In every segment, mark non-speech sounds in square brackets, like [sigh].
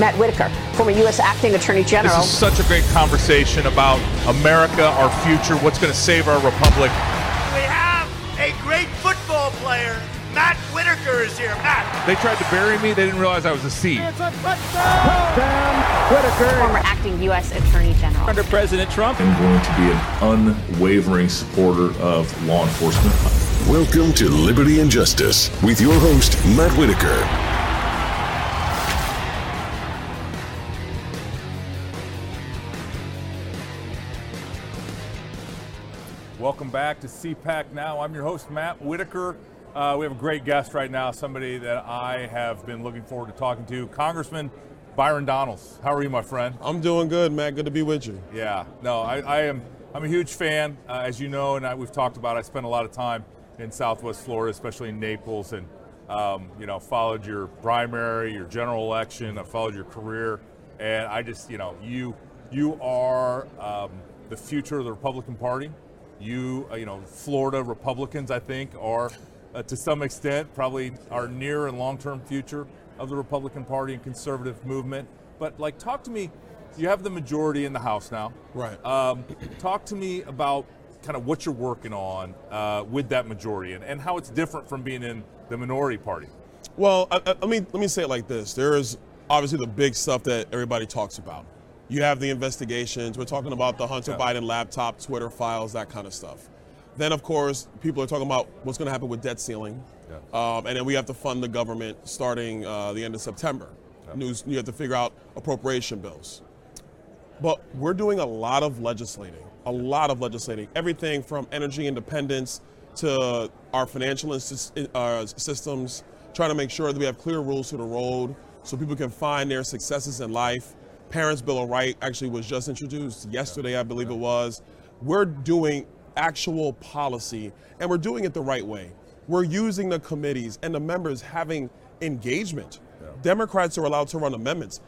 Matt Whitaker, former U.S. acting attorney general. This is such a great conversation about America, our future, what's going to save our republic. We have a great football player. Matt Whitaker is here. Matt. They tried to bury me. They didn't realize I was a seed. It's a touchdown. Touchdown. Whitaker. Former acting U.S. Attorney General. Under President Trump. I'm going to be an unwavering supporter of law enforcement. Welcome to Liberty and Justice with your host, Matt Whitaker. Welcome back to CPAC Now. I'm your host, Matt Whitaker. Uh, we have a great guest right now, somebody that I have been looking forward to talking to, Congressman Byron Donalds. How are you, my friend? I'm doing good, Matt. Good to be with you. Yeah, no, I, I am. I'm a huge fan, uh, as you know, and I, we've talked about. I spent a lot of time in Southwest Florida, especially in Naples, and um, you know, followed your primary, your general election. I followed your career, and I just, you know, you you are um, the future of the Republican Party. You, uh, you know, Florida Republicans, I think, are uh, to some extent probably our near and long-term future of the Republican Party and conservative movement. But like, talk to me. You have the majority in the House now. Right. Um, talk to me about kind of what you're working on uh, with that majority and, and how it's different from being in the minority party. Well, I, I, let me let me say it like this: there is obviously the big stuff that everybody talks about. You have the investigations. We're talking about the Hunter Yeah. Biden laptop, Twitter files, that kind of stuff. Then, of course, people are talking about what's going to happen with debt ceiling, um, and then we have to fund the government starting uh, the end of September. News, you have to figure out appropriation bills. But we're doing a lot of legislating, a lot of legislating. Everything from energy independence to our financial uh, systems, trying to make sure that we have clear rules to the road so people can find their successes in life. Parents' Bill of Right actually was just introduced yesterday, I believe it was. We're doing actual policy, and we're doing it the right way. We're using the committees and the members having engagement. Democrats are allowed to run amendments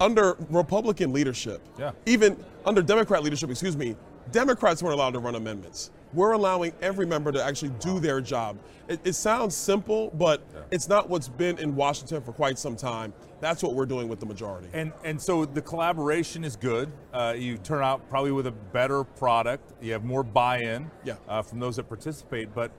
under Republican leadership, Yeah. even under Democrat leadership, excuse me, Democrats weren't allowed to run amendments. We're allowing every member to actually do their job. It, it sounds simple, but it's not what's been in Washington for quite some time. That's what we're doing with the majority. And and so the collaboration is good. Uh, you turn out probably with a better product. You have more buy-in Yeah. uh, from those that participate. But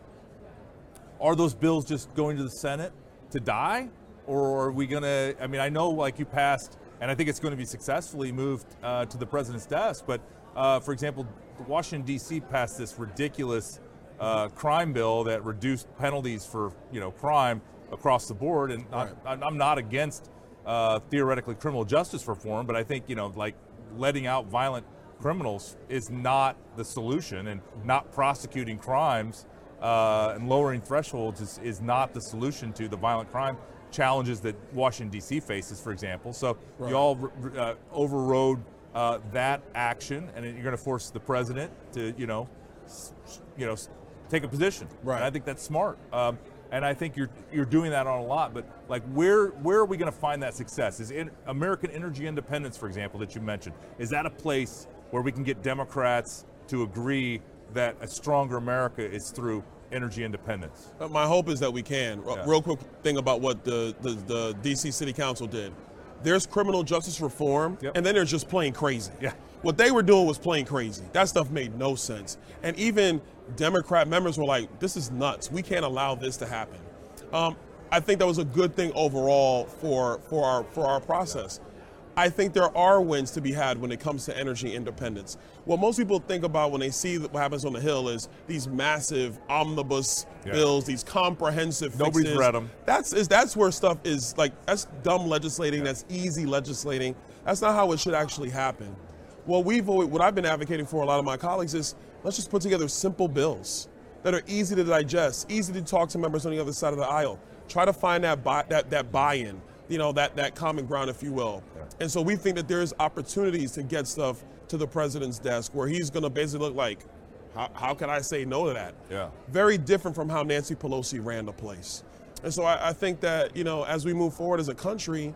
are those bills just going to the Senate to die, or are we gonna? I mean, I know like you passed, and I think it's going to be successfully moved uh, to the president's desk. But uh, for example, Washington D.C. passed this ridiculous uh, crime bill that reduced penalties for you know crime across the board. And I- I'm I'm not against uh, theoretically criminal justice reform, but I think you know like letting out violent criminals is not the solution, and not prosecuting crimes uh, and lowering thresholds is, is not the solution to the violent crime challenges that Washington D.C. faces, for example. So you all uh, overrode uh, that action, and you're going to force the president to you know s- you know s- take a position. Right. And I think that's smart. Um, and I think you're you're doing that on a lot. But like, where where are we going to find that success? Is in American energy independence, for example, that you mentioned, is that a place where we can get Democrats to agree that a stronger America is through energy independence? Uh, My hope is that we can. Yeah. Real quick thing about what the, the, the DC City Council did. There's criminal justice reform, Yep. and then there's just plain crazy. Yeah. What they were doing was plain crazy. That stuff made no sense. And even Democrat members were like, this is nuts. We can't allow this to happen. Um, I think that was a good thing overall for, for, our, for our process. I think there are wins to be had when it comes to energy independence. What most people think about when they see what happens on the Hill is these massive omnibus Yeah. bills, these comprehensive Nobody's fixes. read 'em. That's is that's where stuff is like that's dumb legislating. That's easy legislating. That's not how it should actually happen. What we've always, what I've been advocating for a lot of my colleagues is let's just put together simple bills that are easy to digest, easy to talk to members on the other side of the aisle. Try to find that buy, that that buy-in, you know, that that common ground, if you will. And so we think that there's opportunities to get stuff to the president's desk where he's going to basically look like, how, how can I say no to that? Yeah. Very different from how Nancy Pelosi ran the place. And so I, I think that, you know, as we move forward as a country,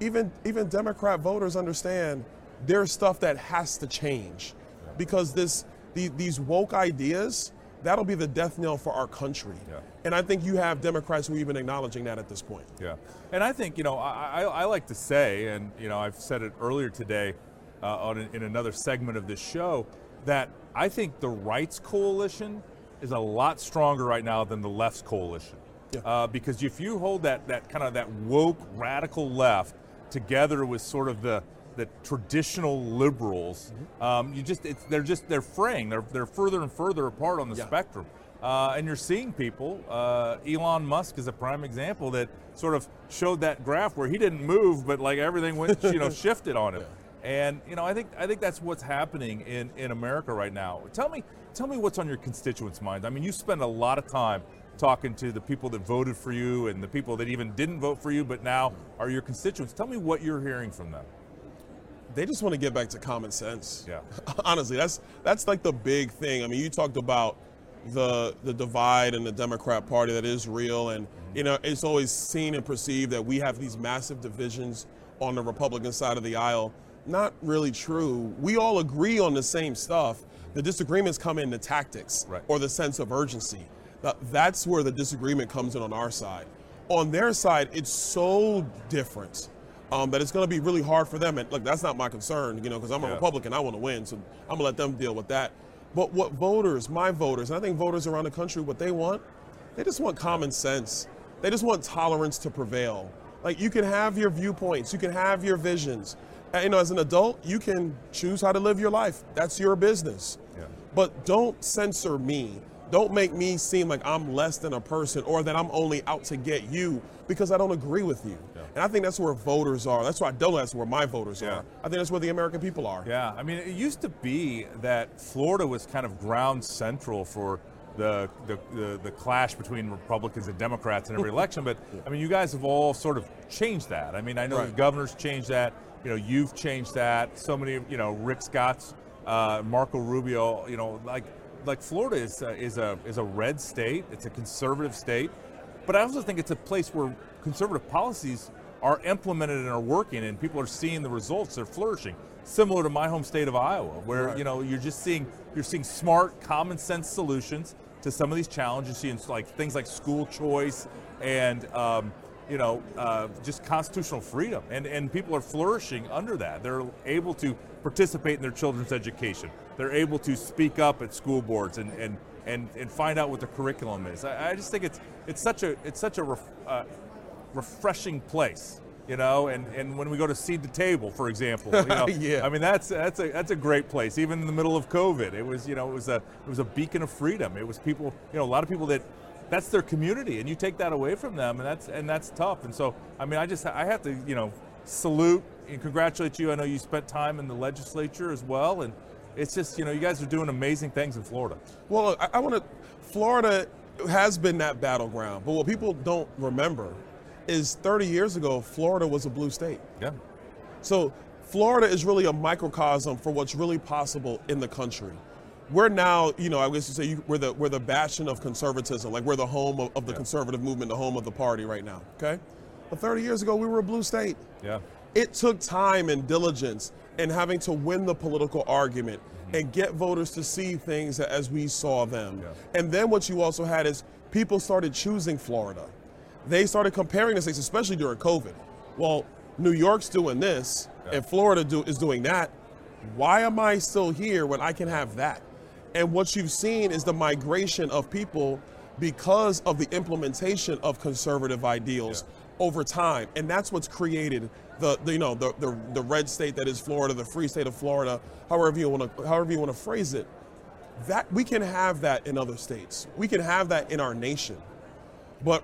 even even Democrat voters understand there's stuff that has to change because this the, these woke ideas that'll be the death knell for our country. Yeah. And I think you have Democrats who are even acknowledging that at this point. Yeah, and I think you know I, I, I like to say, and you know I've said it earlier today uh, on in another segment of this show that I think the rights coalition is a lot stronger right now than the left's coalition. Yeah. Uh, because if you hold that that kind of that woke radical left together with sort of the the traditional liberals, um, you just it's, they're just they're fraying. They're they're further and further apart on the Yeah. spectrum. Uh, and you're seeing people. Uh, Elon Musk is a prime example that sort of showed that graph where he didn't move, but like everything went, you know, [laughs] shifted on him. And you know, I think I think that's what's happening in, in America right now. Tell me, tell me what's on your constituents' minds. I mean, you spend a lot of time talking to the people that voted for you and the people that even didn't vote for you, but now are your constituents. Tell me what you're hearing from them. They just want to get back to common sense. Yeah. [laughs] Honestly, that's that's like the big thing. I mean, you talked about the the divide in the Democrat Party that is real, and mm-hmm. you know it's always seen and perceived that we have these massive divisions on the Republican side of the aisle. Not really true. We all agree on the same stuff. The disagreements come in the tactics Right. or the sense of urgency. That's where the disagreement comes in on our side. On their side, it's so different um, that it's going to be really hard for them. And look, that's not my concern, you know, because I'm a Yeah. Republican. I want to win, so I'm going to let them deal with that. But what voters, my voters, and I think voters around the country, what they want, they just want common sense. They just want tolerance to prevail. Like you can have your viewpoints, you can have your visions. And, you know, as an adult, you can choose how to live your life. That's your business. Yeah. But don't censor me. Don't make me seem like I'm less than a person or that I'm only out to get you because I don't agree with you. And I think that's where voters are. That's why I know that's where my voters Yeah. are. I think that's where the American people are. Yeah, I mean, it used to be that Florida was kind of ground central for the the, the, the clash between Republicans and Democrats in every [laughs] election. But I mean, you guys have all sort of changed that. I mean, I know the Right. governor's changed that. You know, you've changed that. So many, you know, Rick Scott's, uh, Marco Rubio. You know, like like Florida is a, is a is a red state. It's a conservative state, but I also think it's a place where conservative policies are implemented and are working, and people are seeing the results. They're flourishing. Similar to my home state of Iowa, where Right. you know you're just seeing you're seeing smart, common sense solutions to some of these challenges. Seeing like things like school choice and um, you know uh, just constitutional freedom, and and people are flourishing under that. They're able to participate in their children's education. They're able to speak up at school boards and and and, and find out what the curriculum is. I, I just think it's it's such a it's such a uh, refreshing place. You know, and, and when we go to Seed to Table, for example, you know, [laughs] Yeah. I mean that's that's a that's a great place. Even in the middle of COVID, it was you know it was a it was a beacon of freedom. It was people you know a lot of people that that's their community, and you take that away from them, and that's and that's tough. And so I mean I just I have to you know salute and congratulate you. I know you spent time in the legislature as well, and it's just you know you guys are doing amazing things in Florida. Well, I, I want to. Florida has been that battleground, but what people don't remember is 30 years ago, Florida was a blue state. Yeah. So Florida is really a microcosm for what's really possible in the country. We're now, you know, I guess you say you, we're the we're the bastion of conservatism, like we're the home of, of the Yeah. conservative movement, the home of the party right now. Okay, but 30 years ago, we were a blue state. Yeah. It took time and diligence and having to win the political argument mm-hmm. and get voters to see things as we saw them. Yeah. And then what you also had is people started choosing Florida. They started comparing the states, especially during COVID. Well, New York's doing this and Florida do, is doing that. Why am I still here when I can have that? And what you've seen is the migration of people because of the implementation of conservative ideals over time. And that's what's created the, the you know the, the the red state that is Florida, the free state of Florida, however you want to however you want to phrase it. That we can have that in other states. We can have that in our nation. But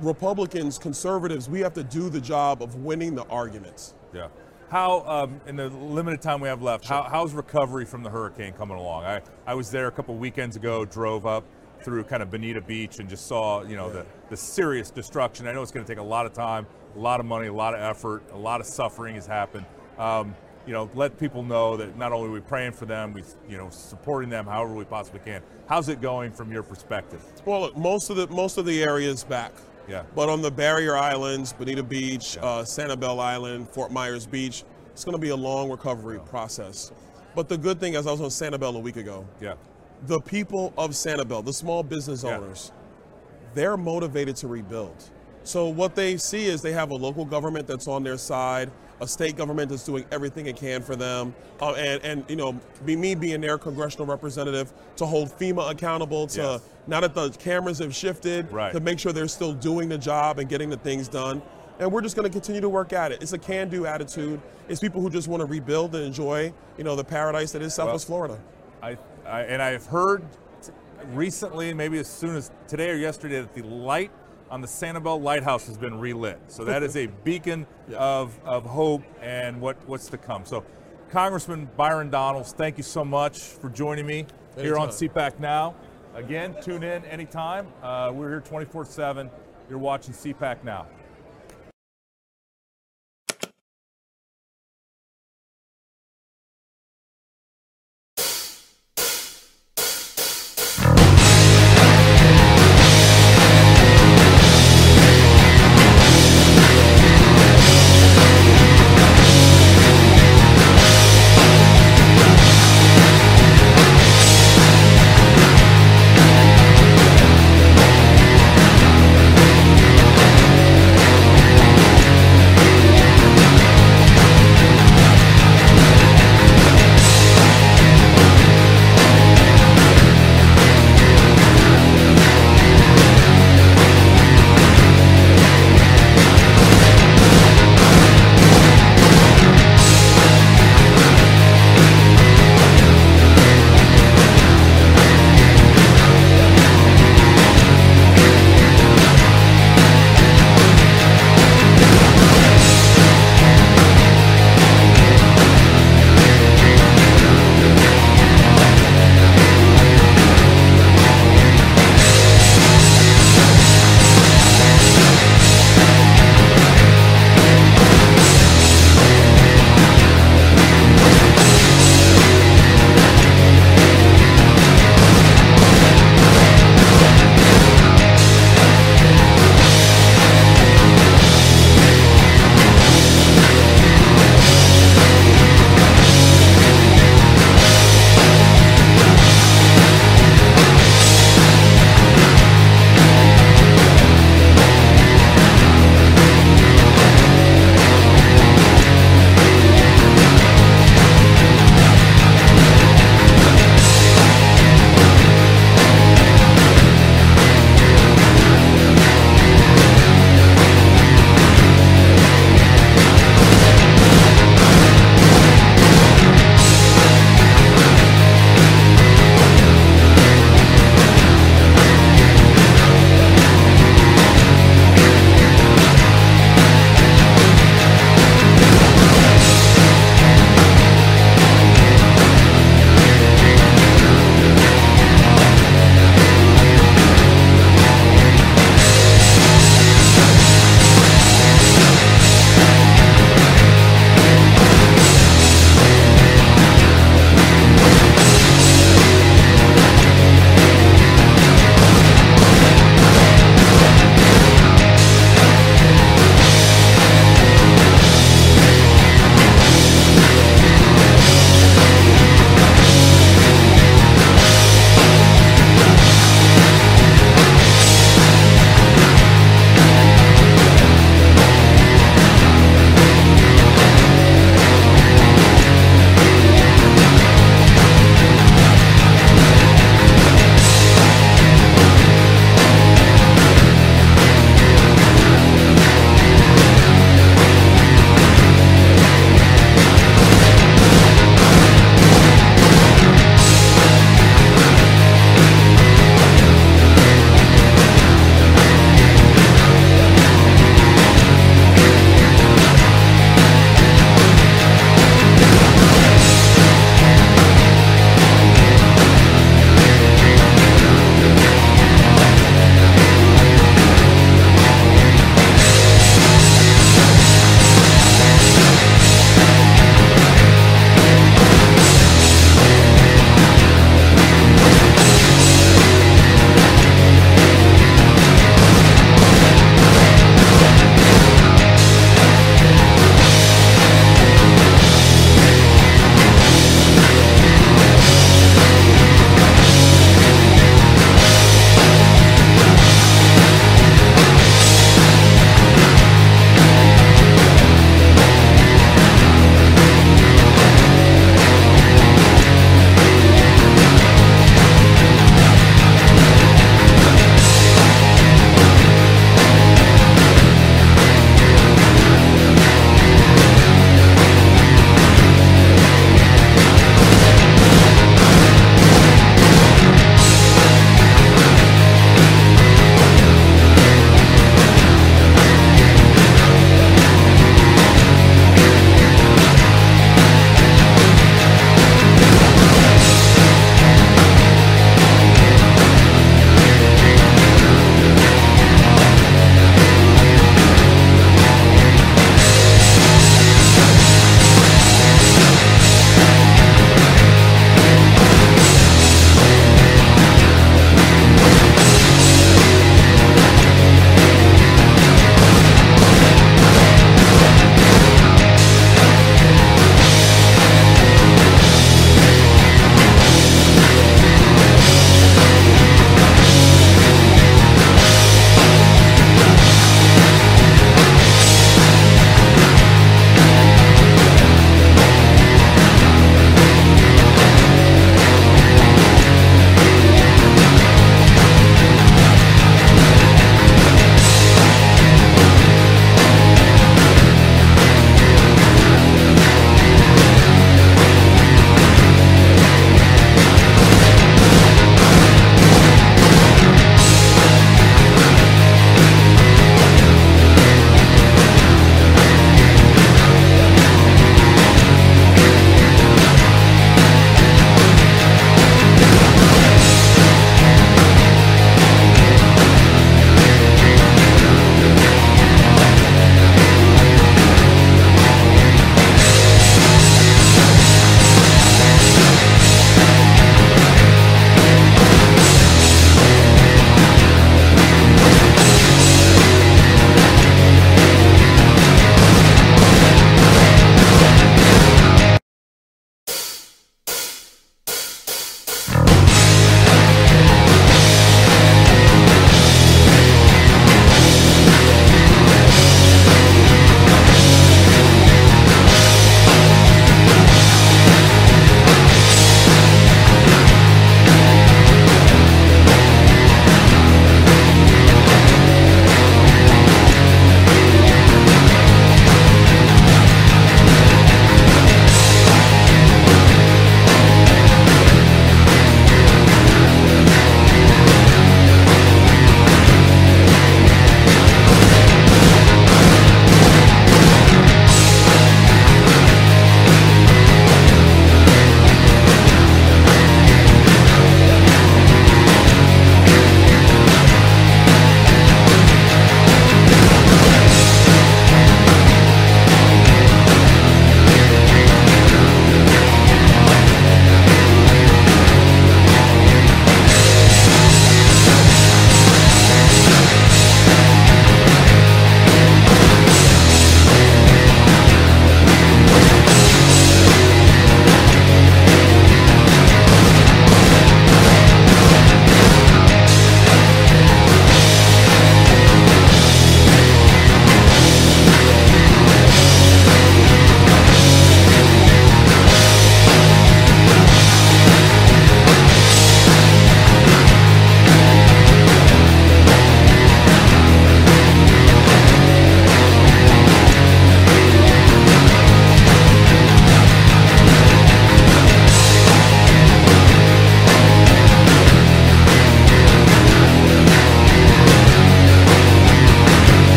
Republicans, conservatives, we have to do the job of winning the arguments. Yeah. How, um, in the limited time we have left, how, how's recovery from the hurricane coming along? I, I was there a couple weekends ago, drove up through kind of Bonita Beach and just saw, you know, the, the serious destruction. I know it's going to take a lot of time, a lot of money, a lot of effort, a lot of suffering has happened. Um, you know, let people know that not only are we praying for them, we, you know, supporting them however we possibly can. How's it going from your perspective? Well, look, most of the most of the area is back. Yeah. But on the barrier islands, Bonita Beach, uh, Sanibel Island, Fort Myers Beach, it's going to be a long recovery process. But the good thing is, I was on Sanibel a week ago. Yeah. the people of Sanibel, the small business Yeah. owners, they're motivated to rebuild. So what they see is they have a local government that's on their side, a state government that's doing everything it can for them, uh, and and you know, be me being their congressional representative to hold FEMA accountable to Yes. now that the cameras have shifted Right. to make sure they're still doing the job and getting the things done. And we're just going to continue to work at it. It's a can-do attitude. It's people who just want to rebuild and enjoy, you know, the paradise that is Southwest Florida. I, I and I've heard recently, maybe as soon as today or yesterday, that the light on the Sanibel Lighthouse has been relit. So that is a [laughs] beacon Yeah. of, of hope and what, what's to come. So, Congressman Byron Donalds, thank you so much for joining me here on CPAC Now. Again, tune in anytime. Uh, we're here 24 7. You're watching CPAC Now.